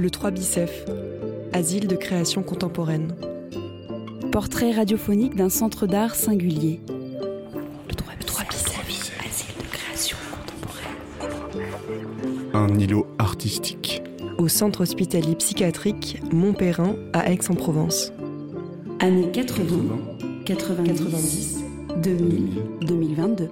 Le 3 Bicef, asile de création contemporaine. Portrait radiophonique d'un centre d'art singulier. Le 3 Bicef, asile de création contemporaine. Un îlot artistique. Au centre hospitalier psychiatrique Montperrin à Aix-en-Provence. Années 80, 90, 2000, 2022.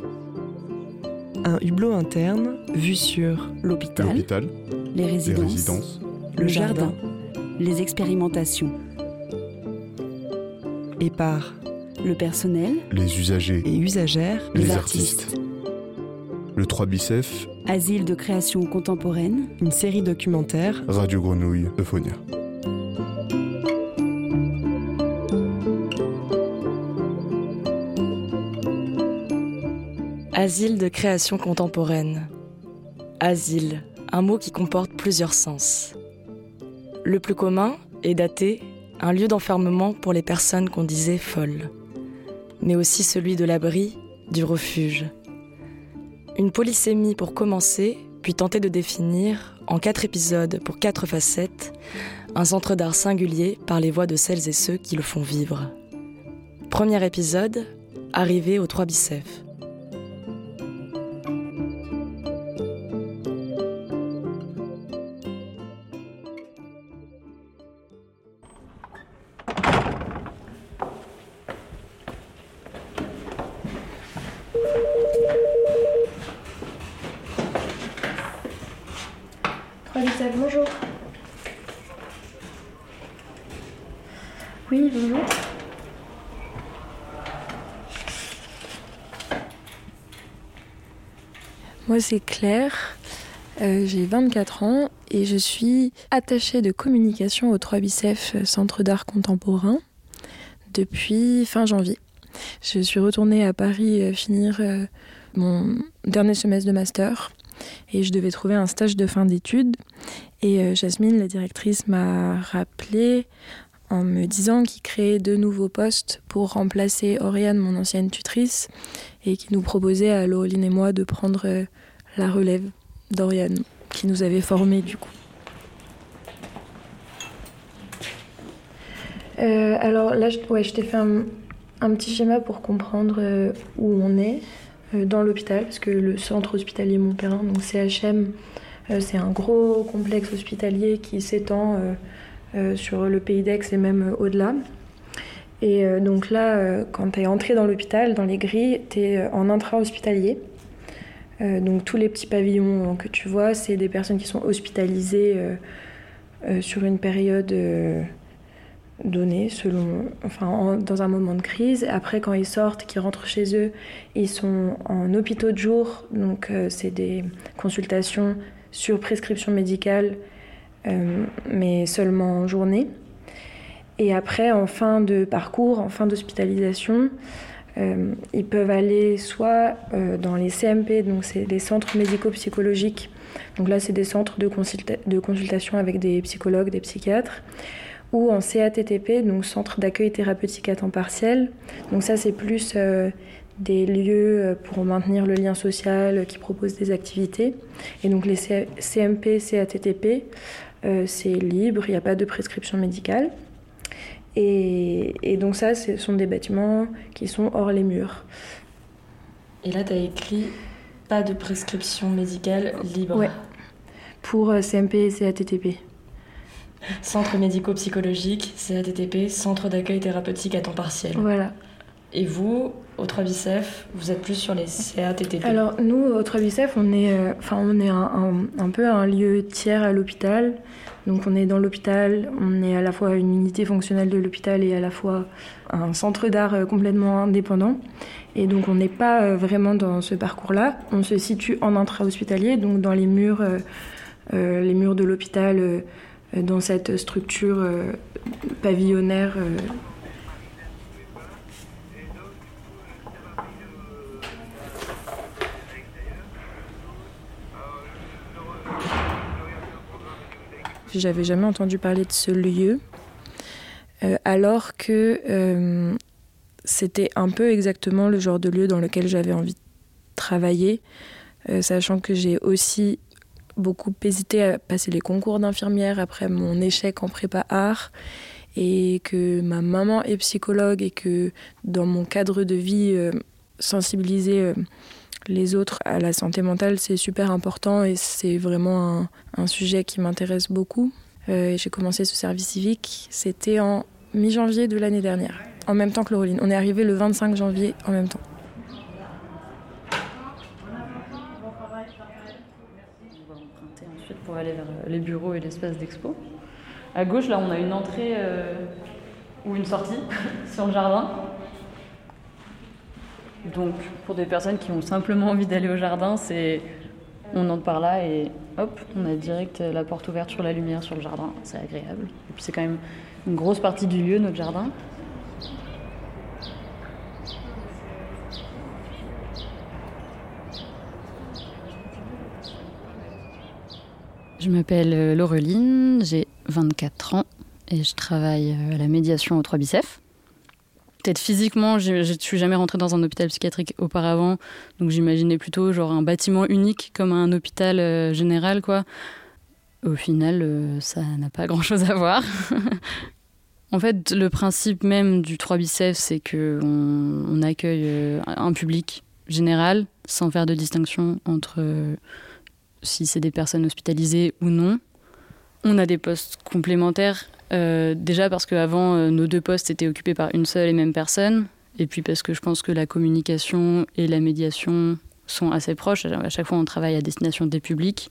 Un hublot interne vu sur L'hôpital, L'hôpital, les les résidences, résidences, le jardin, les expérimentations, et par le personnel, les usagers, et usagères. Les, les artistes. Le 3 bicef, asile de création contemporaine, une série documentaire. Radio Grenouille, Euphonia. Asile de création contemporaine. Asile, un mot qui comporte plusieurs sens. Le plus commun est daté un lieu d'enfermement pour les personnes qu'on disait folles, mais aussi celui de l'abri, du refuge. Une polysémie pour commencer, puis tenter de définir, en quatre épisodes pour quatre facettes, un centre d'art singulier par les voix de celles et ceux qui le font vivre. Premier épisode, arrivé aux trois biceps. Bonjour. Oui, bonjour. Moi, c'est Claire. Euh, J'ai 24 ans et je suis attachée de communication au 3 Bicef Centre d'art contemporain depuis fin janvier. Je suis retournée à Paris euh, finir euh, mon dernier semestre de master et je devais trouver un stage de fin d'études. Et euh, Jasmine, la directrice, m'a rappelé en me disant qu'il créait deux nouveaux postes pour remplacer Oriane, mon ancienne tutrice, et qui nous proposait à Laureline et moi de prendre euh, la relève d'Oriane, qui nous avait formés du coup. Euh, alors là, je, t'ai fait un, petit schéma pour comprendre où on est dans l'hôpital, parce que le centre hospitalier Montperrin, donc CHM, euh, c'est un gros complexe hospitalier qui s'étend euh, euh, sur le pays d'Aix et même euh, au-delà. Et euh, donc là, euh, quand tu es entré dans l'hôpital, dans les grilles, tu es en intra-hospitalier. Euh, donc tous les petits pavillons que tu vois, c'est des personnes qui sont hospitalisées euh, euh, sur une période donnée, selon, enfin, en- dans un moment de crise. Après, quand ils sortent, qu'ils rentrent chez eux, ils sont en hôpitaux de jour. Donc euh, c'est des consultations sur prescription médicale, euh, mais seulement en journée. Et après, en fin de parcours, en fin d'hospitalisation, euh, ils peuvent aller soit dans les CMP, donc c'est les centres médico-psychologiques. Donc là, c'est des centres de, consulta- de consultation avec des psychologues, des psychiatres, ou en CATTP, donc centre d'accueil thérapeutique à temps partiel. Donc ça, c'est plus euh, des lieux euh, pour maintenir le lien social, euh, qui proposent des activités. Et donc les CMP, CATTP, euh, c'est libre, il n'y a pas de prescription médicale. Et, et donc ça, ce sont des bâtiments qui sont hors les murs. Et là, tu as écrit pas de prescription médicale libre. Ouais. Pour CMP et CATTP. Centre médico-psychologique, CATTP, centre d'accueil thérapeutique à temps partiel. Voilà. Et vous, au 3 bicef, vous êtes plus sur les CATTP. Alors nous, au 3 Bicef, on est, euh, on est un, un- un peu un lieu tiers à l'hôpital. Donc on est dans l'hôpital, on est à la fois une unité fonctionnelle de l'hôpital et à la fois un centre d'art euh, complètement indépendant. Et donc on n'est pas euh, vraiment dans ce parcours-là. On se situe en intra-hospitalier, donc dans les murs, euh, les murs de l'hôpital, euh, dans cette structure euh, pavillonnaire. euh, J'avais jamais entendu parler de ce lieu, euh, alors que euh, c'était un peu exactement le genre de lieu dans lequel j'avais envie de travailler, euh, sachant que j'ai aussi beaucoup hésité à passer les concours d'infirmière après mon échec en prépa art et que ma maman est psychologue et que dans mon cadre de vie, euh, sensibiliser euh, les autres à la santé mentale, c'est super important et c'est vraiment un, sujet qui m'intéresse beaucoup. Euh, j'ai commencé ce service civique, c'était en mi-janvier de l'année dernière, en même temps que Laureline. On est arrivé le 25 janvier en même temps. On va emprunter aller vers les bureaux et l'espace d'expo. À gauche, là, on a une entrée euh, ou une sortie sur le jardin. Donc, pour des personnes qui ont simplement envie d'aller au jardin, c'est on entre par là et hop, on a direct la porte ouverte sur la lumière sur le jardin. C'est agréable. Et puis, c'est quand même une grosse partie du lieu, notre jardin. Je m'appelle Laureline, j'ai 24 ans et je travaille à la médiation au 3 Bicef. Peut-être physiquement, je ne suis jamais rentrée dans un hôpital psychiatrique auparavant, donc j'imaginais plutôt genre un bâtiment unique comme un hôpital euh, général quoi. Au final, euh, ça n'a pas grand-chose à voir. en fait, le principe même du 3 Bicef, c'est que on, on accueille euh, un public général sans faire de distinction entre si c'est des personnes hospitalisées ou non. On a des postes complémentaires, euh, déjà parce qu'avant, euh, nos deux postes étaient occupés par une seule et même personne, et puis parce que je pense que la communication et la médiation sont assez proches. À chaque fois, on travaille à destination des publics.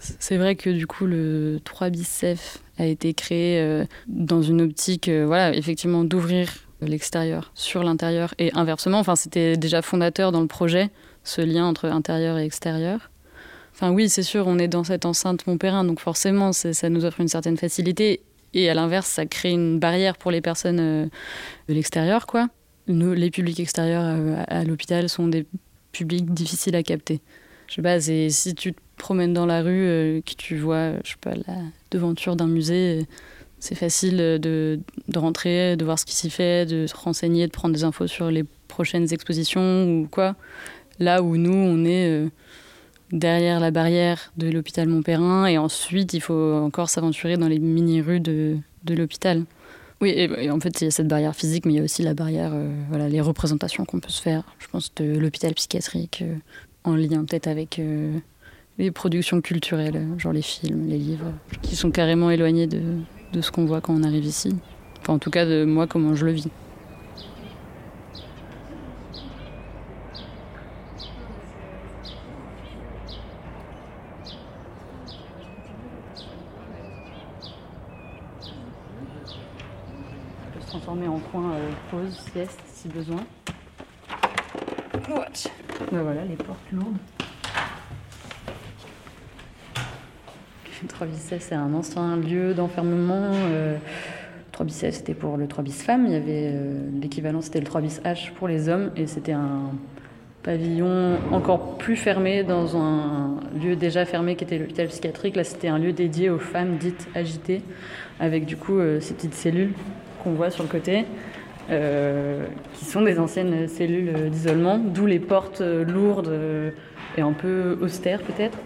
C'est vrai que du coup, le 3 bicef a été créé euh, dans une optique, euh, voilà, effectivement, d'ouvrir l'extérieur sur l'intérieur et inversement. Enfin, c'était déjà fondateur dans le projet, ce lien entre intérieur et extérieur. Enfin oui, c'est sûr, on est dans cette enceinte Montperrin, donc forcément, ça nous offre une certaine facilité. Et à l'inverse, ça crée une barrière pour les personnes euh, de l'extérieur, quoi. Les publics extérieurs euh, à l'hôpital sont des publics difficiles à capter. Je sais pas, si tu te promènes dans la rue, euh, que tu vois, je sais pas, la devanture d'un musée, c'est facile de, de, rentrer, de voir ce qui s'y fait, de se renseigner, de prendre des infos sur les prochaines expositions ou quoi. Là où nous, on est derrière la barrière de l'hôpital Montperrin et ensuite il faut encore s'aventurer dans les mini-rues de, de l'hôpital. Oui, et, en fait il y a cette barrière physique mais il y a aussi la barrière, euh, voilà, les représentations qu'on peut se faire, je pense, de l'hôpital psychiatrique euh, en lien peut-être avec euh, les productions culturelles, genre les films, les livres, qui sont carrément éloignés de, de ce qu'on voit quand on arrive ici. Enfin en tout cas de moi comment je le vis. En coin euh, pause, sieste si besoin. Ben voilà, les portes lourdes. 3 bis c'est un ancien lieu d'enfermement. Euh, 3 bis c'était pour le 3 bis femmes. Il y avait euh, l'équivalent, c'était le 3 bis H pour les hommes. Et c'était un pavillon encore plus fermé dans un lieu déjà fermé qui était l'hôpital psychiatrique. Là, c'était un lieu dédié aux femmes dites agitées, avec du coup euh, ces petites cellules qu'on voit sur le côté, euh, qui sont des anciennes cellules d'isolement, d'où les portes lourdes euh, et un peu austères peut-être.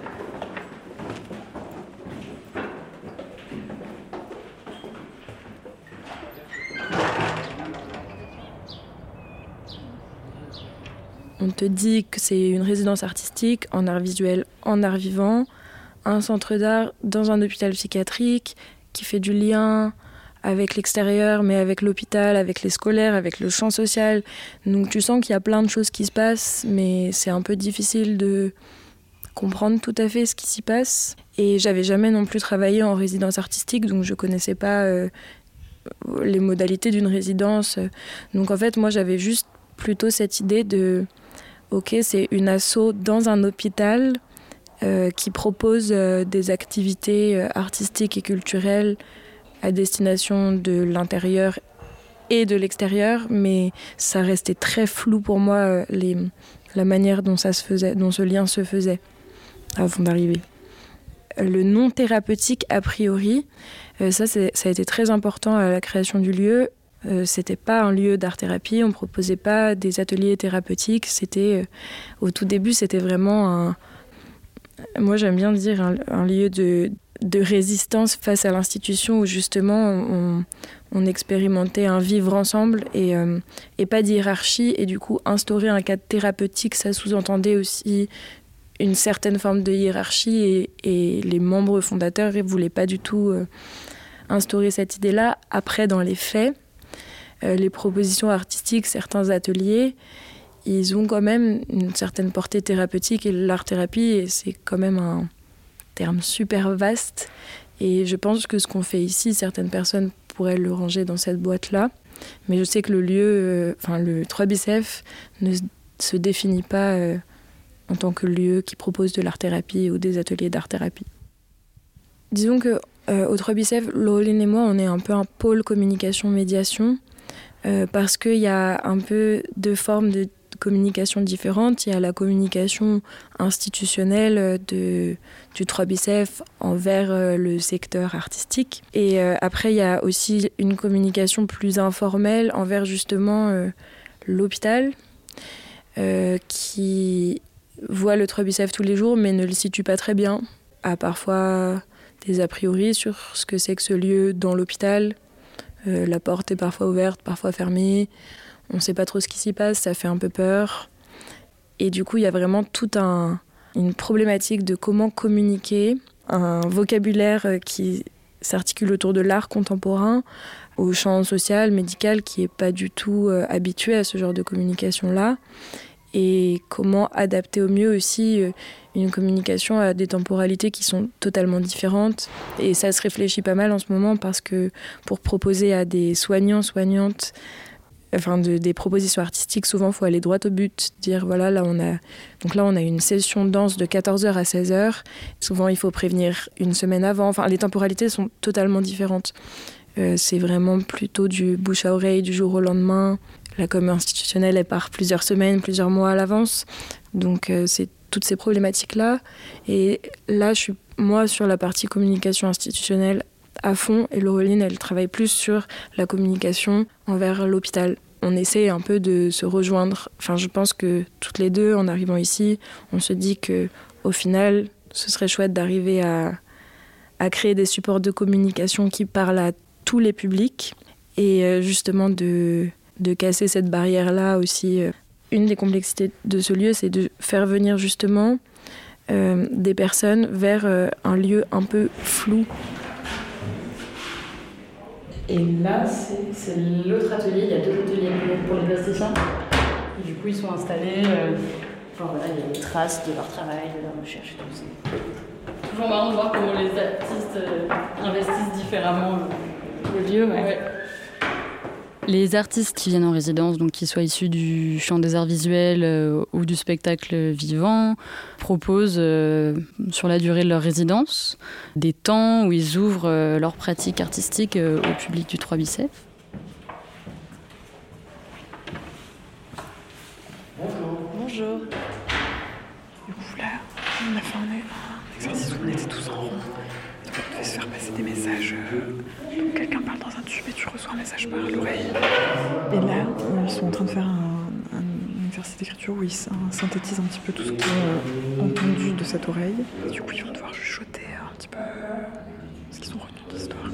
On te dit que c'est une résidence artistique en art visuel, en art vivant, un centre d'art dans un hôpital psychiatrique qui fait du lien avec l'extérieur, mais avec l'hôpital, avec les scolaires, avec le champ social. Donc tu sens qu'il y a plein de choses qui se passent, mais c'est un peu difficile de comprendre tout à fait ce qui s'y passe. Et j'avais jamais non plus travaillé en résidence artistique, donc je connaissais pas euh, les modalités d'une résidence. Donc en fait, moi j'avais juste plutôt cette idée de, ok, c'est une asso dans un hôpital euh, qui propose euh, des activités artistiques et culturelles à destination de l'intérieur et de l'extérieur, mais ça restait très flou pour moi euh, les, la manière dont ça se faisait, dont ce lien se faisait avant d'arriver. Le non thérapeutique a priori, euh, ça, ça a été très important à la création du lieu. Euh, c'était pas un lieu d'art thérapie, on proposait pas des ateliers thérapeutiques. C'était euh, au tout début, c'était vraiment un, Moi, j'aime bien dire un, lieu de, de, résistance face à l'institution où justement on, expérimentait un vivre ensemble et, euh, et pas d'hierarchie. Et du coup, instaurer un cadre thérapeutique, ça sous-entendait aussi une certaine forme de hiérarchie et, et les membres fondateurs ne voulaient pas du tout euh, instaurer cette idée-là. Après, dans les faits, euh, les propositions artistiques, certains ateliers, ils ont quand même une certaine portée thérapeutique et l'art-thérapie, c'est quand même un terme super vaste. Et je pense que ce qu'on fait ici, certaines personnes pourraient le ranger dans cette boîte-là. Mais je sais que le lieu, euh, enfin le 3 bicef ne se définit pas euh, en tant que lieu qui propose de l'art-thérapie ou des ateliers d'art-thérapie. Disons que au 3 bicef, Laureline et moi, on est un peu un pôle communication-médiation. parce qu'il y a un peu deux formes de communication différentes. Il y a la communication institutionnelle de, du 3BCF envers euh, le secteur artistique. Et euh, après, il y a aussi une communication plus informelle envers justement euh, l'hôpital qui voit le 3BCF tous les jours mais ne le situe pas très bien, a parfois des a priori sur ce que c'est que ce lieu dans l'hôpital. la porte est parfois ouverte, parfois fermée. On ne sait pas trop ce qui s'y passe, ça fait un peu peur. Et du coup, il y a vraiment toute un, une problématique de comment communiquer, un vocabulaire qui s'articule autour de l'art contemporain, au champ social, médical, qui n'est pas du tout euh, habitué à ce genre de communication-là. Et comment adapter au mieux aussi euh, une communication à des temporalités qui sont totalement différentes. Et ça se réfléchit pas mal en ce moment parce que pour proposer à des soignants, soignantes, enfin de, des propositions artistiques, souvent il faut aller droit au but, dire voilà là on a donc là on a une session de danse de 14h à 16h. Souvent il faut prévenir une semaine avant. Enfin les temporalités sont totalement différentes. Euh, c'est vraiment plutôt du bouche à oreille du jour au lendemain. La com institutionnelle est par plusieurs semaines, plusieurs mois à l'avance. Donc euh, c'est toutes ces problématiques là. Et là je suis moi sur la partie communication institutionnelle à fond et Laureline, elle travaille plus sur la communication envers l'hôpital. On essaie un peu de se rejoindre. Enfin, je pense que toutes les deux, en arrivant ici, on se dit que au final, ce serait chouette d'arriver à, créer des supports de communication qui parlent à tous les publics et euh, justement de, de casser cette barrière-là aussi. Euh. Une des complexités de ce lieu, c'est de faire venir justement euh, des personnes vers un lieu un peu flou et là, c'est l'autre atelier. Il y a deux ateliers pour les plasticiens. Et du coup, ils sont installés. Euh, enfin, voilà, il y a des traces de leur travail, de leur recherche et tout. C'est toujours marrant de voir comment les artistes euh, investissent différemment le lieu. Ouais. Les artistes qui viennent en résidence, donc qu'ils soient issus du champ des arts visuels euh, ou du spectacle vivant, proposent euh, sur la durée de leur résidence des temps où ils ouvrent euh, leur pratique artistique au public du 3 Bicef. Bonjour. Bonjour. On a fait un exercice où on était tous en rond. On se faire passer des messages quelqu'un parle dans un tube et tu reçois un message par l'oreille. Et là, ils sont en train de faire un, exercice d'écriture où ils synthétisent un petit peu tout ce qu'ils ont entendu de cette oreille. du coup, ils vont devoir chuchoter un petit peu ce qu'ils ont retenu de l'histoire.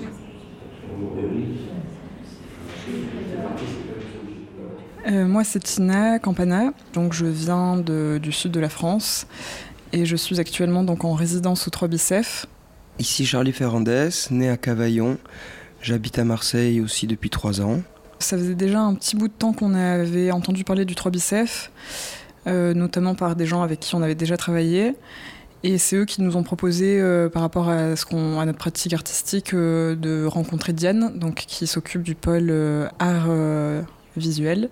Euh, moi, c'est Tina Campana, donc je viens du sud de la France et je suis actuellement donc en résidence au 3 Bicef. Ici Charlie Ferrandez, né à Cavaillon, J'habite à Marseille aussi depuis trois ans. Ça faisait déjà un petit bout de temps qu'on avait entendu parler du 3 bicef, euh, notamment par des gens avec qui on avait déjà travaillé. Et c'est eux qui nous ont proposé, euh, par rapport à, ce qu'on, à notre pratique artistique, euh, de rencontrer Diane, donc, qui s'occupe du pôle art visuel.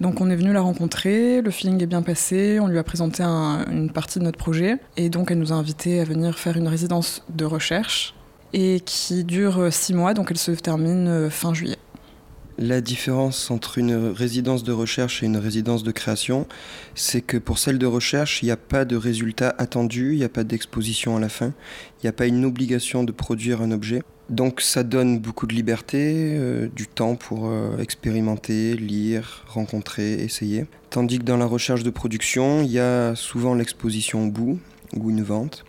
Donc on est venu la rencontrer, le feeling est bien passé, on lui a présenté une partie de notre projet et donc elle nous a invités à venir faire une résidence de recherche et qui dure euh, six mois, donc elle se termine euh, fin juillet. La différence entre une résidence de recherche et une résidence de création, c'est que pour celle de recherche, il n'y a pas de résultat attendu, il n'y a pas d'exposition à la fin, il n'y a pas une obligation de produire un objet. Donc ça donne beaucoup de liberté, euh, du temps pour expérimenter, lire, rencontrer, essayer. Tandis que dans la recherche de production, il y a souvent l'exposition au bout, ou une vente.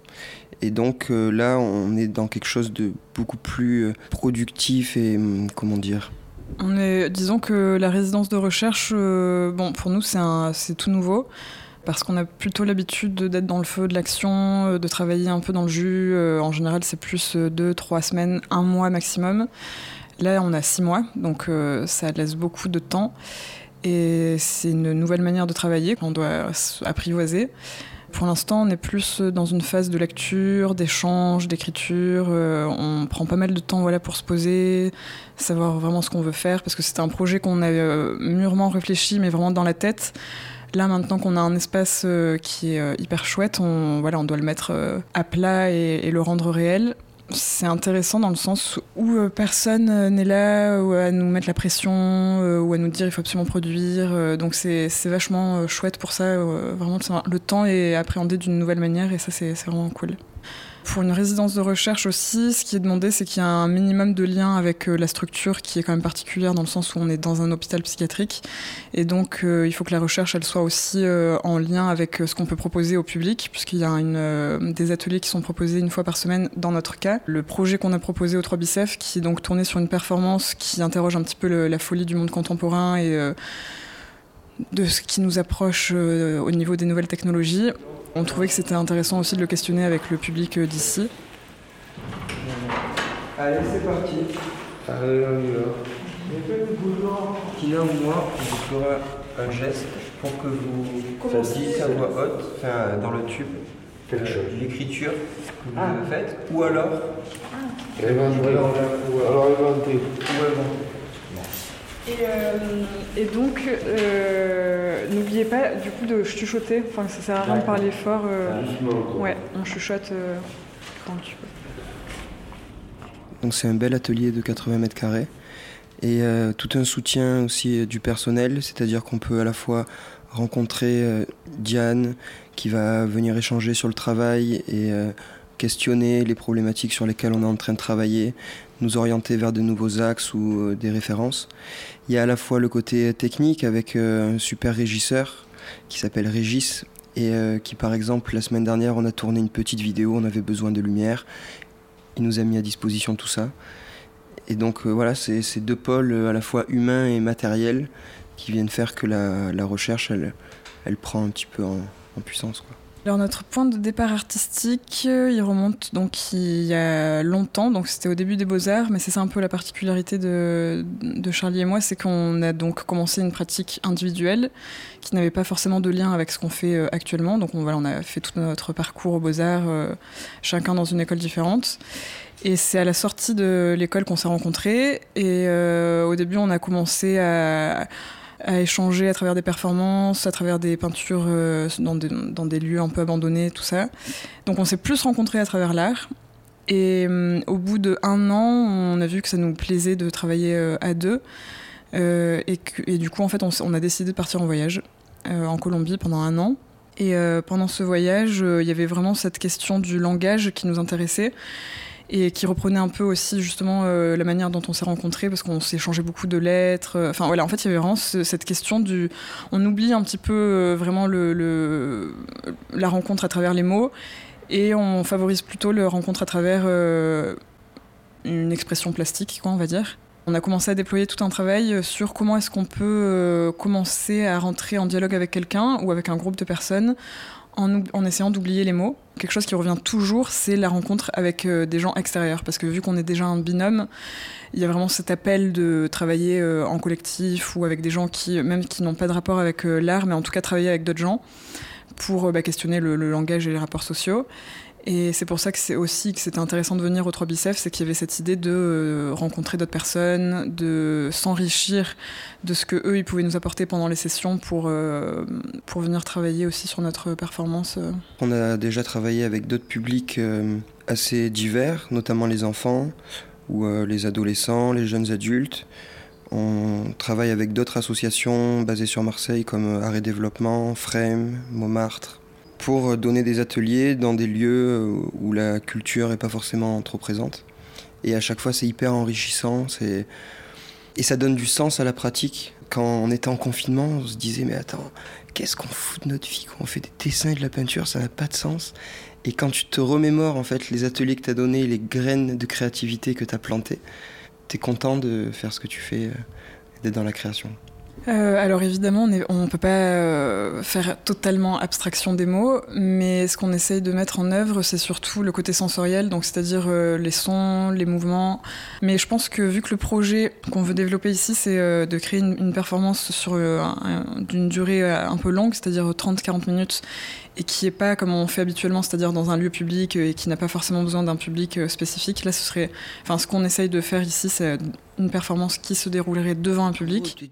Et donc là, on est dans quelque chose de beaucoup plus productif et, hum, comment dire, on est, disons que la résidence de recherche, bon, pour nous, c'est tout nouveau parce qu'on a plutôt l'habitude d'être dans le feu de l'action, euh, de travailler un peu dans le jus. Euh, en général, c'est plus euh, deux, trois semaines, un mois maximum. Là, on a six mois, donc ça laisse beaucoup de temps. Et c'est une nouvelle manière de travailler qu'on doit apprivoiser. Pour l'instant, on est plus dans une phase de lecture, d'échange, d'écriture. on prend pas mal de temps voilà, pour se poser, savoir vraiment ce qu'on veut faire, parce que c'était un projet qu'on a mûrement réfléchi, mais vraiment dans la tête. Là, maintenant qu'on a un espace euh, qui est euh, hyper chouette, on, doit le mettre euh, à plat et, le rendre réel. C'est intéressant dans le sens où personne n'est là à nous mettre la pression ou à nous dire il faut absolument produire. donc c'est vachement chouette pour ça. vraiment, le temps est appréhendé d'une nouvelle manière et ça, c'est vraiment cool. Pour une résidence de recherche aussi, ce qui est demandé, c'est qu'il y a un minimum de lien avec euh, la structure qui est quand même particulière dans le sens où on est dans un hôpital psychiatrique. Et donc, euh, il faut que la recherche, elle soit aussi euh, en lien avec ce qu'on peut proposer au public, puisqu'il y a des ateliers qui sont proposés une fois par semaine dans notre cas. Le projet qu'on a proposé au 3 Bicef, qui est donc tourné sur une performance qui interroge un petit peu la folie du monde contemporain et de ce qui nous approche au niveau des nouvelles technologies. On trouvait que c'était intéressant aussi de le questionner avec le public euh, d'ici. Allez, c'est parti. Allez, on y va. Tina ou moi, on vous fera un geste pour que vous fassiez à voix haute, enfin, dans le tube, euh, l'écriture que vous ah. faites, ou alors. Ah. alors inventer. Ou inventer. Et, euh, et donc, euh, n'oubliez pas du coup de chuchoter. Enfin, ça sert à rien de parler fort. Euh, ouais, on chuchote quand tu peux. Donc c'est un bel atelier de 80 mètres carrés et tout un soutien aussi du personnel, c'est-à-dire qu'on peut à la fois rencontrer Diane qui va venir échanger sur le travail et questionner les problématiques sur lesquelles on est en train de travailler, nous orienter vers de nouveaux axes ou euh, des références. Il y a à la fois le côté technique avec euh, un super régisseur qui s'appelle Régis et euh, qui par exemple la semaine dernière on a tourné une petite vidéo, on avait besoin de lumière, il nous a mis à disposition tout ça. Et donc voilà, c'est ces deux pôles à la fois humains et matériels qui viennent faire que la, recherche elle, elle prend un petit peu en, puissance. Alors notre point de départ artistique, euh, il remonte donc il y a longtemps, donc c'était au début des Beaux-Arts, mais c'est ça un peu la particularité de, de Charlie et moi, c'est qu'on a donc commencé une pratique individuelle qui n'avait pas forcément de lien avec ce qu'on fait euh, actuellement. Donc on, voilà, on a fait tout notre parcours aux Beaux-Arts, euh, chacun dans une école différente. Et c'est à la sortie de l'école qu'on s'est rencontrés. Et au début, on a commencé à à échanger à travers des performances, à travers des peintures euh, dans, des, lieux un peu abandonnés, tout ça. Donc on s'est plus rencontrés à travers l'art. Et euh, au bout de un an, on a vu que ça nous plaisait de travailler euh, à deux. Et, du coup, en fait, on, a décidé de partir en voyage en Colombie pendant un an. Et pendant ce voyage, il y avait vraiment cette question du langage qui nous intéressait et qui reprenait un peu aussi justement euh, la manière dont on s'est rencontrés parce qu'on s'est échangé beaucoup de lettres. Euh, enfin voilà, en fait, il y avait vraiment cette question du. On oublie un petit peu euh, vraiment la rencontre à travers les mots et on favorise plutôt la rencontre à travers une expression plastique, quoi, on va dire. On a commencé à déployer tout un travail sur comment est-ce qu'on peut commencer à rentrer en dialogue avec quelqu'un ou avec un groupe de personnes en, essayant d'oublier les mots. Quelque chose qui revient toujours, c'est la rencontre avec euh, des gens extérieurs. Parce que vu qu'on est déjà un binôme, il y a vraiment cet appel de travailler euh, en collectif ou avec des gens qui, même qui n'ont pas de rapport avec euh, l'art, mais en tout cas travailler avec d'autres gens pour bah, questionner le, langage et les rapports sociaux. Et c'est pour ça que c'est aussi c'était intéressant de venir au 3 Bicef, c'est qu'il y avait cette idée de euh, rencontrer d'autres personnes, de s'enrichir de ce que eux ils pouvaient nous apporter pendant les sessions pour, euh, pour venir travailler aussi sur notre performance. Euh. On a déjà travaillé avec d'autres publics assez divers, notamment les enfants ou les adolescents, les jeunes adultes. On travaille avec d'autres associations basées sur Marseille comme Arrêt Développement, Frame, Montmartre, pour donner des ateliers dans des lieux euh, où la culture n'est pas forcément trop présente. Et à chaque fois, c'est hyper enrichissant. C'est Et ça donne du sens à la pratique. Quand on était en confinement, on se disait mais attends, qu'est-ce qu'on fout de notre vie quand on fait des dessins et de la peinture, ça n'a pas de sens. Et quand tu te remémores en fait les ateliers que tu as donnés, les graines de créativité que tu as plantées, tu es content de faire ce que tu fais, euh, d'être dans la création. Euh, alors évidemment, on ne peut pas euh, faire totalement abstraction des mots, mais ce qu'on essaye de mettre en œuvre, c'est surtout le côté sensoriel, donc c'est-à-dire euh, les sons, les mouvements. Mais je pense que vu que le projet qu'on veut développer ici, c'est de créer une, une performance sur d'une durée un peu longue, c'est-à-dire 30-40 minutes, et qui n'est pas comme on fait habituellement, c'est-à-dire dans un lieu public et qui n'a pas forcément besoin d'un public spécifique. Là, ce serait, enfin, ce qu'on essaye de faire ici, c'est une performance qui se déroulerait devant un public.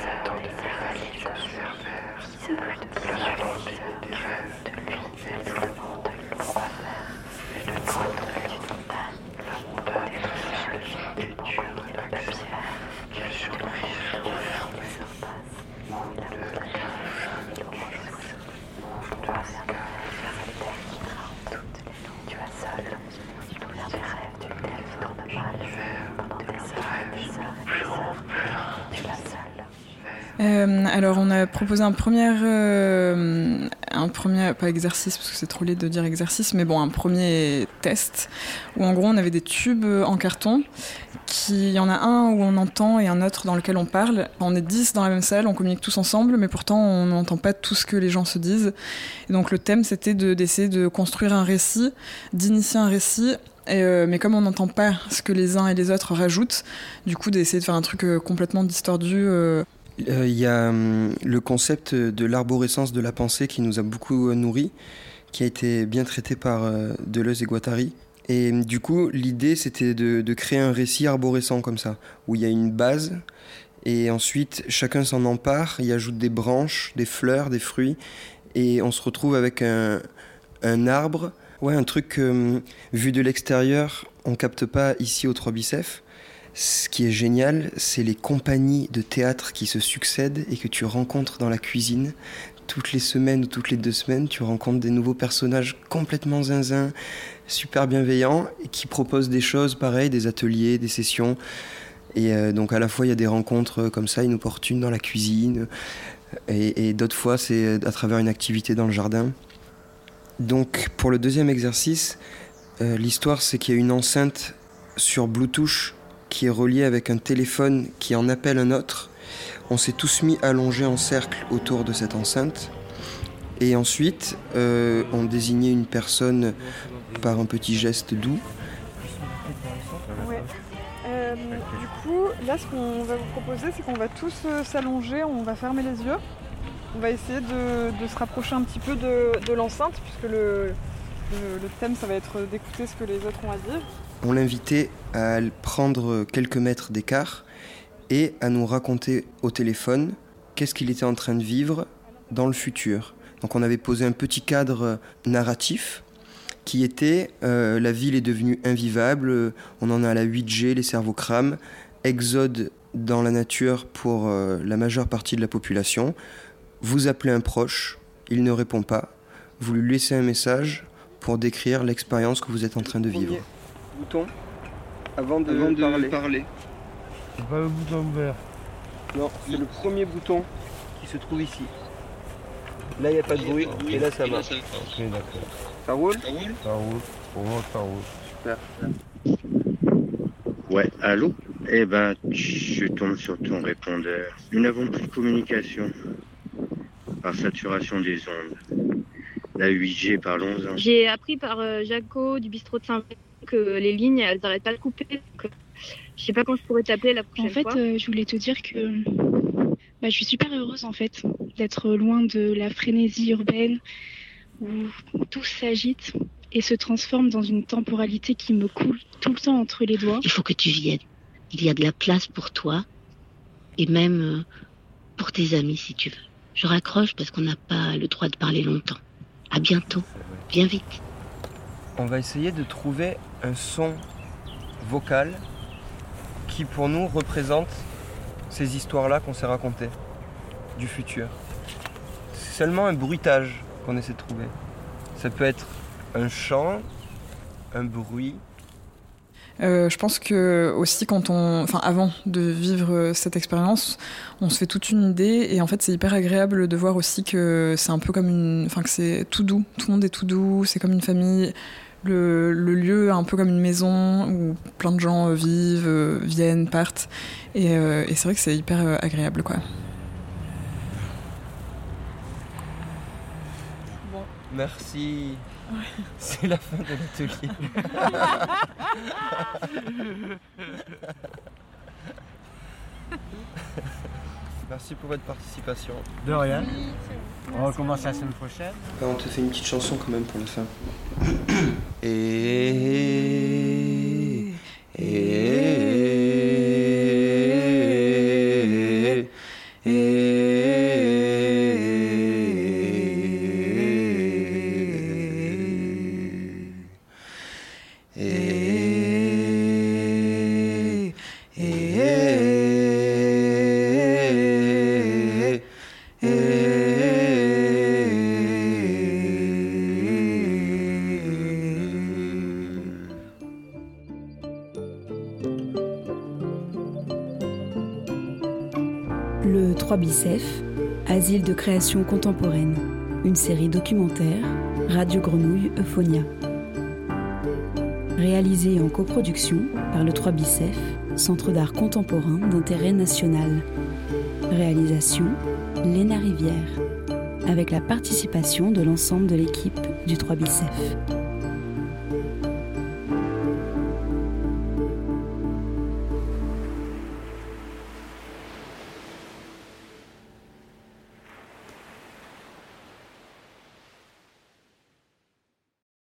Euh, alors, on a proposé un premier, euh, un premier, pas exercice parce que c'est trop laid de dire exercice, mais bon, un premier test où en gros on avait des tubes en carton. Qui, il y en a un où on entend et un autre dans lequel on parle. On est dix dans la même salle, on communique tous ensemble, mais pourtant on n'entend pas tout ce que les gens se disent. Et donc le thème c'était d'essayer de, construire un récit, d'initier un récit euh, mais comme on n'entend pas ce que les uns et les autres rajoutent, du coup d'essayer de faire un truc complètement distordu. Euh, il y a hum, le concept de l'arborescence de la pensée qui nous a beaucoup euh, nourri, qui a été bien traité par euh, Deleuze et Guattari. Et hum, du coup, l'idée, c'était de, créer un récit arborescent comme ça, où il y a une base, et ensuite, chacun s'en empare, il ajoute des branches, des fleurs, des fruits, et on se retrouve avec un, arbre, ouais, un truc hum, vu de l'extérieur, on capte pas ici au 3 bicef, ce qui est génial, c'est les compagnies de théâtre qui se succèdent et que tu rencontres dans la cuisine. Toutes les semaines ou toutes les deux semaines, tu rencontres des nouveaux personnages complètement zinzin, super bienveillants, qui proposent des choses pareilles, des ateliers, des sessions. Et euh, donc à la fois, il y a des rencontres comme ça, inopportunes dans la cuisine, et, d'autres fois, c'est à travers une activité dans le jardin. Donc pour le deuxième exercice, euh, l'histoire, c'est qu'il y a une enceinte sur Bluetooth qui est relié avec un téléphone qui en appelle un autre. On s'est tous mis allongés en cercle autour de cette enceinte. Et ensuite, euh, on désignait une personne par un petit geste doux. Euh, du coup, là, ce qu'on va vous proposer, c'est qu'on va tous euh, s'allonger, on va fermer les yeux. On va essayer de, se rapprocher un petit peu de, l'enceinte, puisque le, le thème, ça va être d'écouter ce que les autres ont à dire on l'invitait à prendre quelques mètres d'écart et à nous raconter au téléphone qu'est-ce qu'il était en train de vivre dans le futur. Donc on avait posé un petit cadre narratif qui était euh, la ville est devenue invivable, on en a à la 8G, les cerveaux crament, exode dans la nature pour euh, la majeure partie de la population. Vous appelez un proche, il ne répond pas, vous lui laissez un message pour décrire l'expérience que vous êtes en train de vivre bouton avant de, parler. C'est pas le bouton vert. Non, c'est le premier bouton qui se trouve ici. Là, il n'y a pas de bruit, et là, ça marche. Ok, d'accord. Ça roule Ça roule. Pour moi, ça roule. Super. Ouais, allô? Eh ben, je tombe sur ton répondeur. Nous n'avons plus de communication par saturation des ondes. La 8G, parlons-en. J'ai appris par euh, Jaco du bistrot de saint que les lignes, elles n'arrêtent pas de couper. Je je sais pas quand je pourrais t'appeler la prochaine fois. En fait, euh, je voulais te dire que bah, je suis super heureuse en fait d'être loin de la frénésie urbaine où tout s'agite et se transforme dans une temporalité qui me coule tout le temps entre les doigts. Il faut que tu viennes. Il y a de la place pour toi et même euh, pour tes amis si tu veux. Je raccroche parce qu'on n'a pas le droit de parler longtemps. À bientôt. Viens vite. On va essayer de trouver un son vocal qui pour nous représente ces histoires-là qu'on s'est racontées du futur. C'est seulement un bruitage qu'on essaie de trouver. Ça peut être un chant, un bruit. Euh, je pense que aussi quand on, enfin avant de vivre cette expérience, on se fait toute une idée et en fait c'est hyper agréable de voir aussi que c'est un peu comme une, enfin que c'est tout doux, tout le monde est tout doux, c'est comme une famille. Le, le, lieu un peu comme une maison où plein de gens euh, vivent, euh, viennent, partent et, euh, c'est vrai que c'est hyper euh, agréable quoi. Merci. C'est la fin de l'atelier. Merci pour votre participation. De rien. On recommence la semaine prochaine. On te fait une petite chanson quand même pour la fin. Et. Et. Bicef, Asile de création contemporaine, une série documentaire, Radio Grenouille Euphonia. Réalisée en coproduction par le 3 Bicef, Centre d'art contemporain d'intérêt national. Réalisation Léna Rivière, avec la participation de l'ensemble de l'équipe du 3 Bicef.